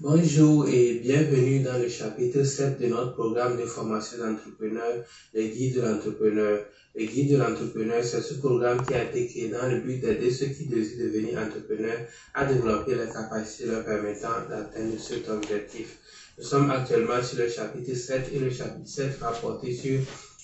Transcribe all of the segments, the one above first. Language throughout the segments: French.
Bonjour et bienvenue dans le chapitre 7 de notre programme de formation d'entrepreneurs, le guide de l'entrepreneur. Le guide de l'entrepreneur, c'est ce programme qui a été créé dans le but d'aider ceux qui désirent devenir entrepreneurs à développer les capacités leur permettant d'atteindre cet objectif. Nous sommes actuellement sur le chapitre 7 et le chapitre 7 va porter sur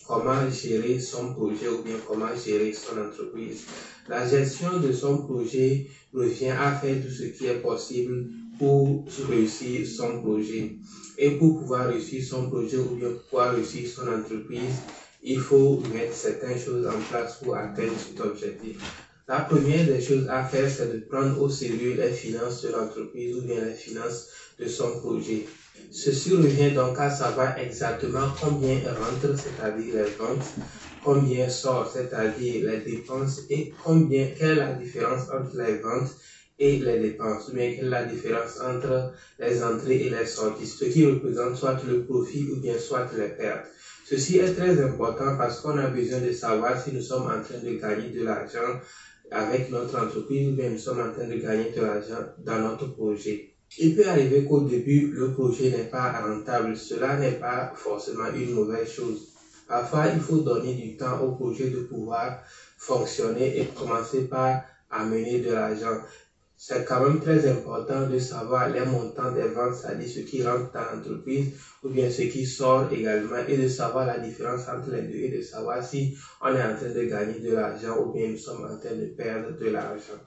comment gérer son projet ou bien comment gérer son entreprise. La gestion de son projet revient à faire tout ce qui est possible pour réussir son projet. Et pour pouvoir réussir son projet ou bien pouvoir réussir son entreprise, il faut mettre certaines choses en place pour atteindre cet objectif. La première des choses à faire, c'est de prendre au sérieux les finances de l'entreprise ou bien les finances de son projet. Ceci revient donc à savoir exactement combien rentre, c'est-à-dire les ventes, combien sort, c'est-à-dire les dépenses, et combien, quelle est la différence entre les ventes et les dépenses, est la différence entre les entrées et les sorties, ce qui représente soit le profit ou bien soit les pertes. Ceci est très important parce qu'on a besoin de savoir si nous sommes en train de gagner de l'argent avec notre entreprise ou bien nous sommes en train de gagner de l'argent dans notre projet. Il peut arriver qu'au début, le projet n'est pas rentable. Cela n'est pas forcément une mauvaise chose. Parfois, il faut donner du temps au projet de pouvoir fonctionner et commencer par amener de l'argent c'est quand même très important de savoir les montants des ventes, c'est-à-dire ce qui rentre dans l'entreprise ou bien ce qui sort également et de savoir la différence entre les deux et de savoir si on est en train de gagner de l'argent ou bien nous sommes en train de perdre de l'argent.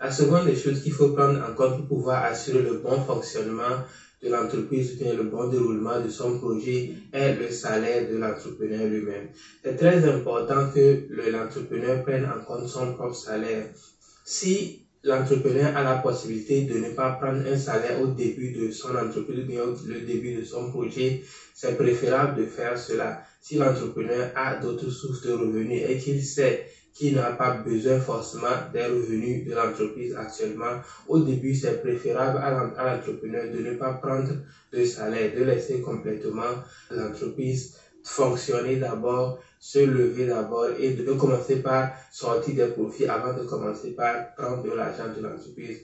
La seconde des choses qu'il faut prendre en compte pour pouvoir assurer le bon fonctionnement de l'entreprise ou le bon déroulement de son projet est le salaire de l'entrepreneur lui-même. C'est très important que l'entrepreneur prenne en compte son propre salaire. Si l'entrepreneur a la possibilité de ne pas prendre un salaire au début de son entreprise bien au début de son projet, c'est préférable de faire cela. Si l'entrepreneur a d'autres sources de revenus et qu'il sait qu'il n'a pas besoin forcément des revenus de l'entreprise actuellement, au début, c'est préférable à l'entrepreneur de ne pas prendre de salaire, de laisser complètement l'entreprise fonctionner d'abord, se lever d'abord et de commencer par sortir des profits avant de commencer par prendre de l'argent de l'entreprise.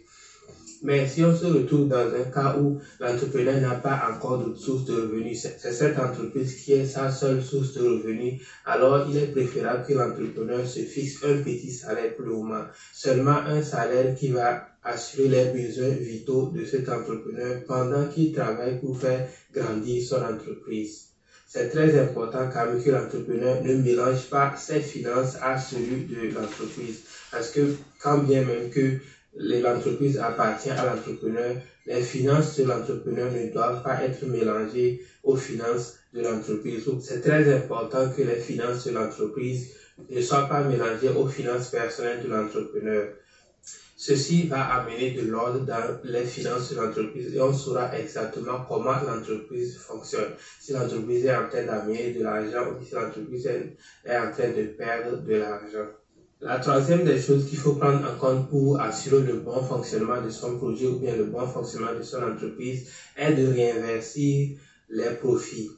Mais si on se retrouve dans un cas où l'entrepreneur n'a pas encore de source de revenus, c'est cette entreprise qui est sa seule source de revenus, alors il est préférable que l'entrepreneur se fixe un petit salaire pour le moment. Seulement un salaire qui va assurer les besoins vitaux de cet entrepreneur pendant qu'il travaille pour faire grandir son entreprise. C'est très important car que l'entrepreneur ne mélange pas ses finances à celui de l'entreprise. Parce que quand bien même que l'entreprise appartient à l'entrepreneur, les finances de l'entrepreneur ne doivent pas être mélangées aux finances de l'entreprise. C'est très important que les finances de l'entreprise ne soient pas mélangées aux finances personnelles de l'entrepreneur. Ceci va amener de l'ordre dans les finances de l'entreprise et on saura exactement comment l'entreprise fonctionne. Si l'entreprise est en train d'amener de l'argent ou si l'entreprise est en train de perdre de l'argent. La troisième des choses qu'il faut prendre en compte pour assurer le bon fonctionnement de son projet ou bien le bon fonctionnement de son entreprise est de réinvestir les profits.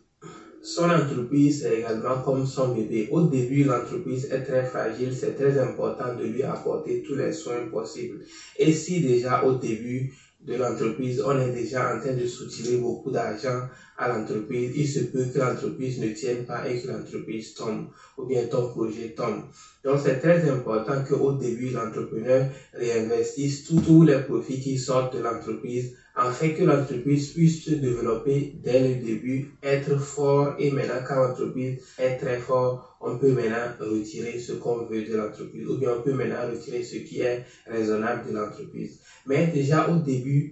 Son entreprise est également comme son bébé. Au début, l'entreprise est très fragile. C'est très important de lui apporter tous les soins possibles. Et si déjà au début de l'entreprise, on est déjà en train de soutirer beaucoup d'argent à l'entreprise, il se peut que l'entreprise ne tienne pas et que l'entreprise tombe ou bien ton projet tombe. Donc c'est très important qu'au début, l'entrepreneur réinvestisse tous les profits qui sortent de l'entreprise afin que l'entreprise puisse se développer dès le début, être fort et maintenant quand l'entreprise est très fort, on peut maintenant retirer ce qu'on veut de l'entreprise ou bien on peut maintenant retirer ce qui est raisonnable de l'entreprise. Mais déjà au début,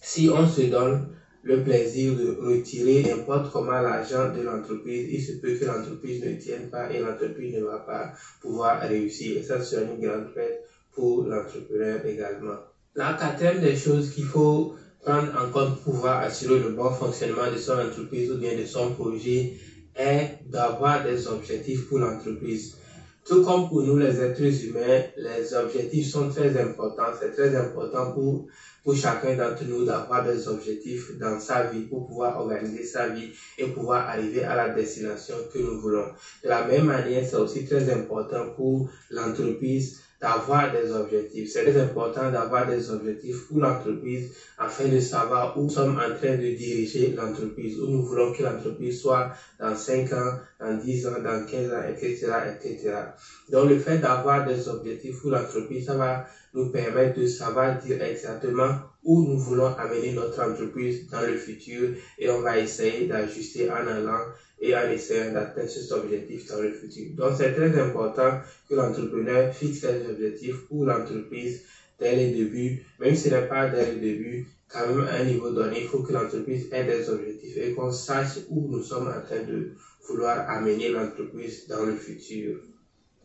si on se donne le plaisir de retirer n'importe comment l'argent de l'entreprise, il se peut que l'entreprise ne tienne pas et l'entreprise ne va pas pouvoir réussir. Et ça sera une grande perte pour l'entrepreneur également. La quatrième des choses qu'il faut prendre en compte pour pouvoir assurer le bon fonctionnement de son entreprise ou bien de son projet est d'avoir des objectifs pour l'entreprise. Tout comme pour nous les êtres humains, les objectifs sont très importants. C'est très important pour, chacun d'entre nous d'avoir des objectifs dans sa vie pour pouvoir organiser sa vie et pouvoir arriver à la destination que nous voulons. De la même manière, c'est aussi très important pour l'entreprise d'avoir des objectifs. C'est très important d'avoir des objectifs pour l'entreprise afin de savoir où nous sommes en train de diriger l'entreprise, où nous voulons que l'entreprise soit dans 5 ans, dans 10 ans, dans 15 ans, etc., etc. Donc, le fait d'avoir des objectifs pour l'entreprise, ça va nous permettre de savoir dire exactement où nous voulons amener notre entreprise dans le futur et on va essayer d'ajuster en allant et en essayant d'atteindre cet objectif dans le futur. Donc c'est très important que l'entrepreneur fixe des objectifs pour l'entreprise dès le début, même si ce n'est pas dès le début, quand même à un niveau donné, il faut que l'entreprise ait des objectifs et qu'on sache où nous sommes en train de vouloir amener l'entreprise dans le futur.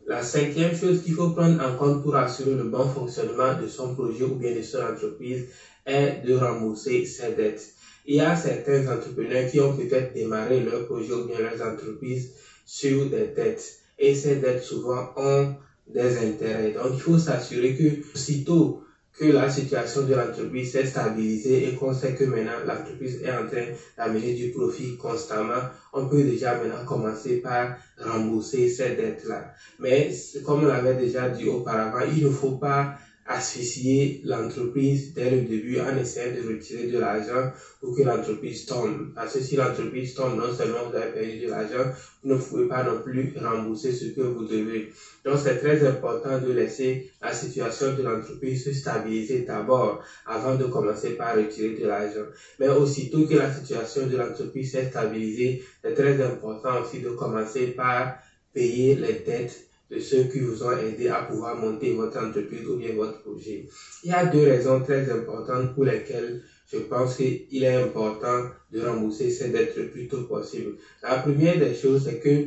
La cinquième chose qu'il faut prendre en compte pour assurer le bon fonctionnement de son projet ou bien de son entreprise est de rembourser ses dettes. Il y a certains entrepreneurs qui ont peut-être démarré leur projet ou bien leurs entreprises sur des dettes. Et ces dettes souvent ont des intérêts. Donc il faut s'assurer que aussitôt que la situation de l'entreprise s'est stabilisée et qu'on sait que maintenant l'entreprise est en train d'amener du profit constamment, on peut déjà maintenant commencer par rembourser ces dettes-là. Mais comme on l'avait déjà dit auparavant, il ne faut pas asphyxier l'entreprise dès le début en essayant de retirer de l'argent pour que l'entreprise tombe. Parce que si l'entreprise tombe, non seulement vous avez perdu de l'argent, vous ne pouvez pas non plus rembourser ce que vous devez. Donc c'est très important de laisser la situation de l'entreprise se stabiliser d'abord avant de commencer par retirer de l'argent. Mais aussitôt que la situation de l'entreprise s'est stabilisée, c'est très important aussi de commencer par payer les dettes de ceux qui vous ont aidé à pouvoir monter votre entreprise ou bien votre projet. Il y a deux raisons très importantes pour lesquelles je pense qu'il est important de rembourser ces dettes le plus tôt possible. La première des choses, c'est que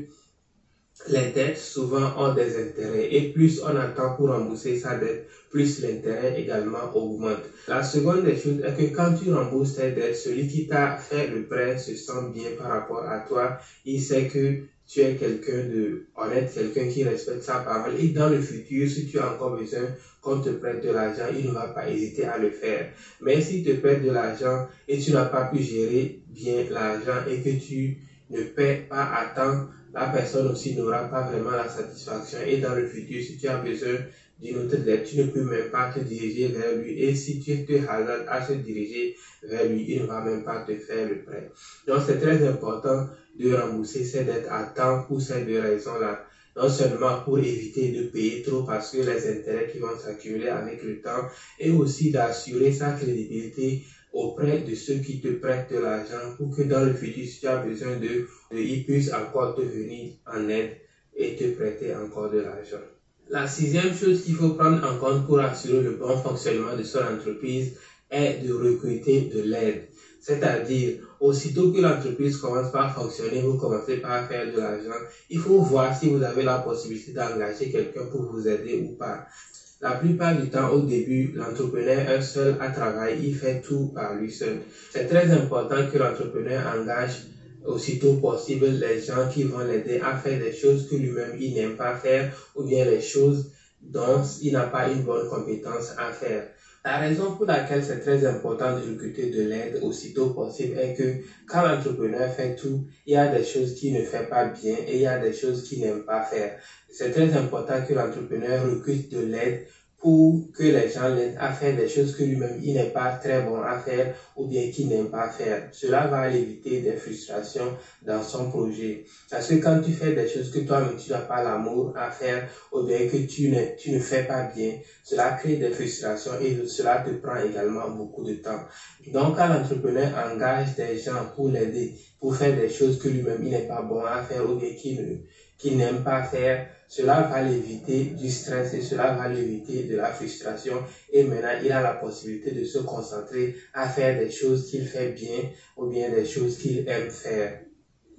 les dettes souvent ont des intérêts et plus on attend pour rembourser sa dette, plus l'intérêt également augmente. La seconde des choses est que quand tu rembourses tes dettes, celui qui t'a fait le prêt se sent bien par rapport à toi. Il sait que tu es quelqu'un de honnête, quelqu'un qui respecte sa parole. Et dans le futur, si tu as encore besoin qu'on te prête de l'argent, il ne va pas hésiter à le faire. Mais s'il te prête de l'argent et tu n'as pas pu gérer bien l'argent et que tu ne paies pas à temps, la personne aussi n'aura pas vraiment la satisfaction. Et dans le futur, si tu as besoin d'une autre dette, tu ne peux même pas te diriger vers lui. Et si tu te hasardes à se diriger vers lui, il ne va même pas te faire le prêt. Donc c'est très important de rembourser ces dettes à temps pour ces deux raisons-là. Non seulement pour éviter de payer trop parce que les intérêts qui vont s'accumuler avec le temps et aussi d'assurer sa crédibilité auprès de ceux qui te prêtent de l'argent pour que dans le futur, si tu as besoin d'eux, ils puissent encore te venir en aide et te prêter encore de l'argent. La sixième chose qu'il faut prendre en compte pour assurer le bon fonctionnement de son entreprise est de recruter de l'aide. C'est-à-dire, aussitôt que l'entreprise commence par fonctionner, vous commencez par faire de l'argent, il faut voir si vous avez la possibilité d'engager quelqu'un pour vous aider ou pas. La plupart du temps, au début, l'entrepreneur est seul à travailler, il fait tout par lui seul. C'est très important que l'entrepreneur engage aussitôt possible les gens qui vont l'aider à faire des choses que lui-même il n'aime pas faire ou bien les choses dont il n'a pas une bonne compétence à faire. La raison pour laquelle c'est très important de recruter de l'aide aussitôt possible est que quand l'entrepreneur fait tout, il y a des choses qu'il ne fait pas bien et il y a des choses qu'il n'aime pas faire. C'est très important que l'entrepreneur recrute de l'aide pour que les gens l'aident à faire des choses que lui-même il n'est pas très bon à faire ou bien qu'il n'aime pas faire. Cela va éviter des frustrations dans son projet. Parce que quand tu fais des choses que toi-même tu n'as pas l'amour à faire ou bien que tu ne, tu ne fais pas bien, cela crée des frustrations et cela te prend également beaucoup de temps. Donc quand l'entrepreneur engage des gens pour l'aider, pour faire des choses que lui-même il n'est pas bon à faire ou bien qu'il qu'il n'aime pas faire, cela va l'éviter du stress et cela va l'éviter de la frustration. Et maintenant, il a la possibilité de se concentrer à faire des choses qu'il fait bien ou bien des choses qu'il aime faire.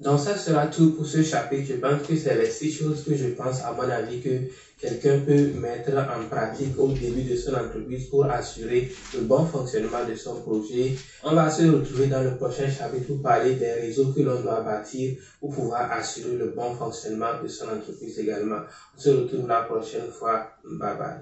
Donc ça sera tout pour ce chapitre. Je pense que c'est les six choses que je pense, à mon avis, que quelqu'un peut mettre en pratique au début de son entreprise pour assurer le bon fonctionnement de son projet. On va se retrouver dans le prochain chapitre pour parler des réseaux que l'on doit bâtir pour pouvoir assurer le bon fonctionnement de son entreprise également. On se retrouve la prochaine fois. Bye bye.